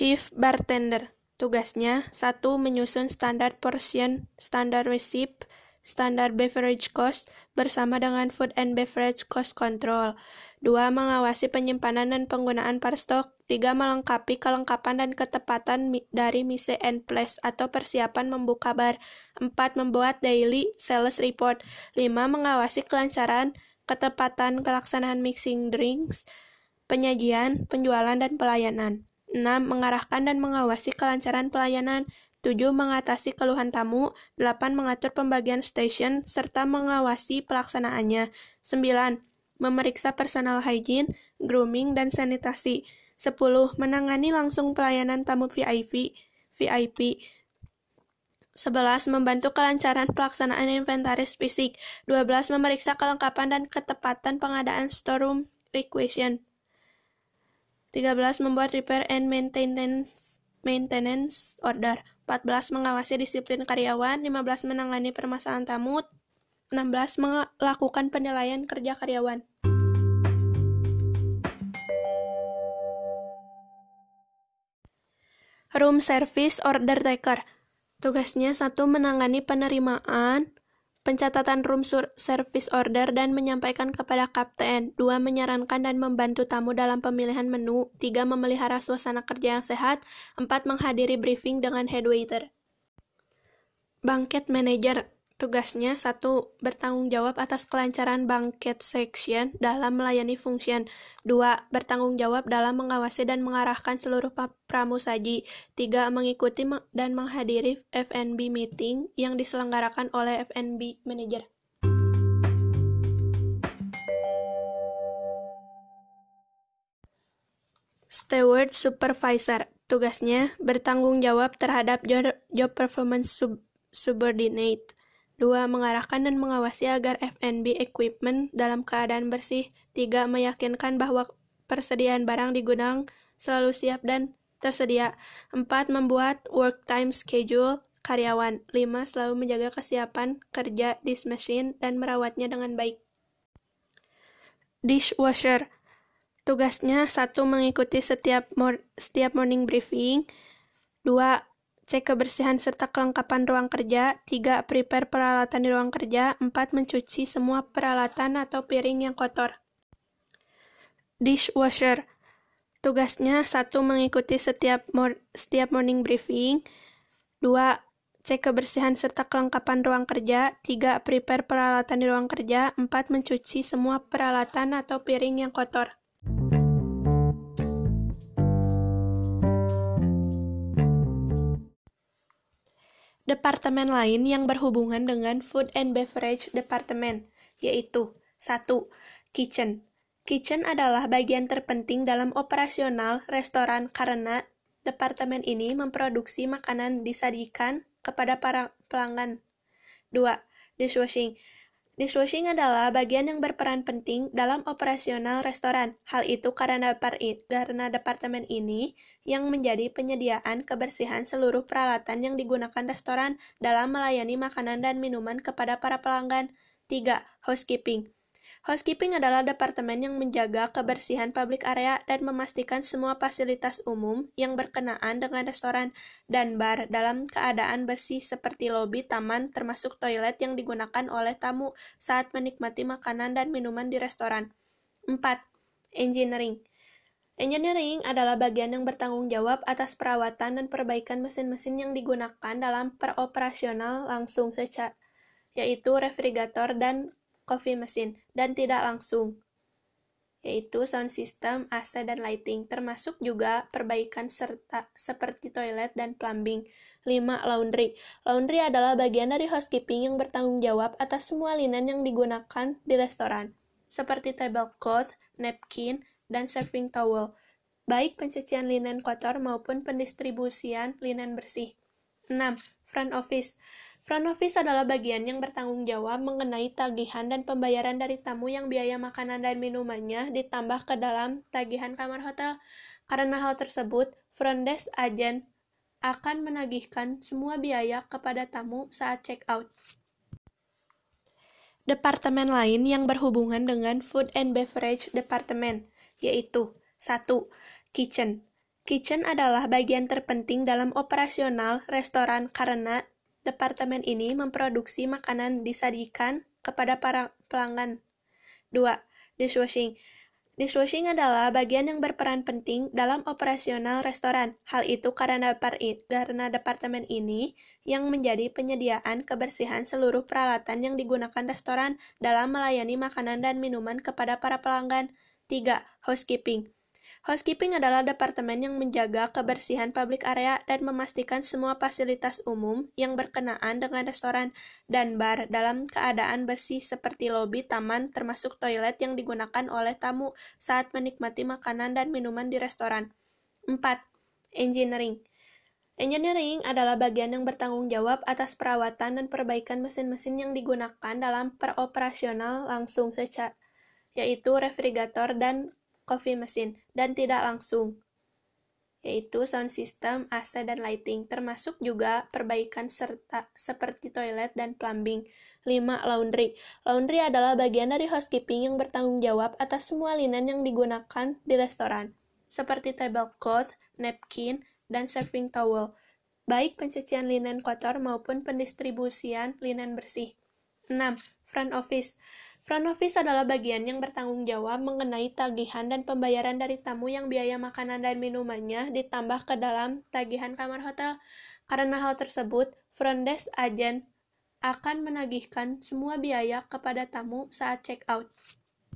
Chief Bartender. Tugasnya, satu Menyusun standar portion, standar receipt, standar beverage cost, bersama dengan Food and Beverage Cost Control. Dua Mengawasi penyimpanan dan penggunaan stok. Tiga Melengkapi kelengkapan dan ketepatan dari mise and place atau persiapan membuka bar. Empat Membuat daily sales report. Lima Mengawasi kelancaran, ketepatan pelaksanaan mixing drinks, penyajian, penjualan, dan pelayanan. 6. Mengarahkan dan mengawasi kelancaran pelayanan. 7. Mengatasi keluhan tamu. 8. Mengatur pembagian stasiun, serta mengawasi pelaksanaannya. 9. Memeriksa personal hygiene, grooming, dan sanitasi. 10. Menangani langsung pelayanan tamu VIP. VIP. 11. Membantu kelancaran pelaksanaan inventaris fisik. 12. Memeriksa kelengkapan dan ketepatan pengadaan storeroom requisition. 13. Membuat repair and maintenance maintenance order. 14. Mengawasi disiplin karyawan. 15. Menangani permasalahan tamu. 16. Melakukan penilaian kerja karyawan. Room Service Order Taker. Tugasnya satu menangani penerimaan, pencatatan room service order dan menyampaikan kepada kapten. Dua, menyarankan dan membantu tamu dalam pemilihan menu. Tiga, memelihara suasana kerja yang sehat. Empat, menghadiri briefing dengan head waiter. Banket manager Tugasnya satu Bertanggung jawab atas kelancaran banket section dalam melayani function. Dua Bertanggung jawab dalam mengawasi dan mengarahkan seluruh pramusaji. Tiga Mengikuti dan menghadiri FNB meeting yang diselenggarakan oleh FNB manager. Steward Supervisor Tugasnya bertanggung jawab terhadap job performance sub subordinate. 2. Mengarahkan dan mengawasi agar FNB equipment dalam keadaan bersih. 3. Meyakinkan bahwa persediaan barang di gudang selalu siap dan tersedia. 4. Membuat work time schedule karyawan. 5. Selalu menjaga kesiapan kerja disk machine dan merawatnya dengan baik. Dishwasher. Tugasnya satu Mengikuti setiap, mor setiap morning briefing. 2 cek kebersihan serta kelengkapan ruang kerja, 3. Prepare peralatan di ruang kerja, 4. Mencuci semua peralatan atau piring yang kotor. Dishwasher Tugasnya 1. Mengikuti setiap, mor setiap morning briefing 2. Cek kebersihan serta kelengkapan ruang kerja 3. Prepare peralatan di ruang kerja 4. Mencuci semua peralatan atau piring yang kotor. Departemen lain yang berhubungan dengan Food and Beverage Department, yaitu 1. Kitchen. Kitchen adalah bagian terpenting dalam operasional restoran karena departemen ini memproduksi makanan disajikan kepada para pelanggan. 2. Dishwashing. Dishwashing adalah bagian yang berperan penting dalam operasional restoran. Hal itu karena, karena departemen ini yang menjadi penyediaan kebersihan seluruh peralatan yang digunakan restoran dalam melayani makanan dan minuman kepada para pelanggan. 3. Housekeeping. Housekeeping adalah departemen yang menjaga kebersihan public area dan memastikan semua fasilitas umum yang berkenaan dengan restoran dan bar dalam keadaan bersih seperti lobi taman termasuk toilet yang digunakan oleh tamu saat menikmati makanan dan minuman di restoran. 4. Engineering Engineering adalah bagian yang bertanggung jawab atas perawatan dan perbaikan mesin-mesin yang digunakan dalam peroperasional langsung secara yaitu refrigerator dan coffee machine, dan tidak langsung, yaitu sound system, AC, dan lighting, termasuk juga perbaikan serta seperti toilet dan plumbing. 5. Laundry Laundry adalah bagian dari housekeeping yang bertanggung jawab atas semua linen yang digunakan di restoran, seperti tablecloth, napkin, dan serving towel, baik pencucian linen kotor maupun pendistribusian linen bersih. 6. Front office Front office adalah bagian yang bertanggung jawab mengenai tagihan dan pembayaran dari tamu yang biaya makanan dan minumannya ditambah ke dalam tagihan kamar hotel. Karena hal tersebut, front desk agent akan menagihkan semua biaya kepada tamu saat check out. Departemen lain yang berhubungan dengan Food and Beverage Department, yaitu 1. Kitchen Kitchen adalah bagian terpenting dalam operasional restoran karena departemen ini memproduksi makanan disajikan kepada para pelanggan. 2. Dishwashing Dishwashing adalah bagian yang berperan penting dalam operasional restoran. Hal itu karena, karena departemen ini yang menjadi penyediaan kebersihan seluruh peralatan yang digunakan restoran dalam melayani makanan dan minuman kepada para pelanggan. 3. Housekeeping Housekeeping adalah departemen yang menjaga kebersihan public area dan memastikan semua fasilitas umum yang berkenaan dengan restoran dan bar dalam keadaan bersih seperti lobi taman termasuk toilet yang digunakan oleh tamu saat menikmati makanan dan minuman di restoran. 4. Engineering Engineering adalah bagian yang bertanggung jawab atas perawatan dan perbaikan mesin-mesin yang digunakan dalam peroperasional langsung secara yaitu refrigerator dan coffee machine, dan tidak langsung, yaitu sound system, AC, dan lighting, termasuk juga perbaikan serta seperti toilet dan plumbing. 5. Laundry Laundry adalah bagian dari housekeeping yang bertanggung jawab atas semua linen yang digunakan di restoran, seperti tablecloth, napkin, dan serving towel, baik pencucian linen kotor maupun pendistribusian linen bersih. 6. Front office Front office adalah bagian yang bertanggung jawab mengenai tagihan dan pembayaran dari tamu yang biaya makanan dan minumannya ditambah ke dalam tagihan kamar hotel. Karena hal tersebut, front desk agent akan menagihkan semua biaya kepada tamu saat check out.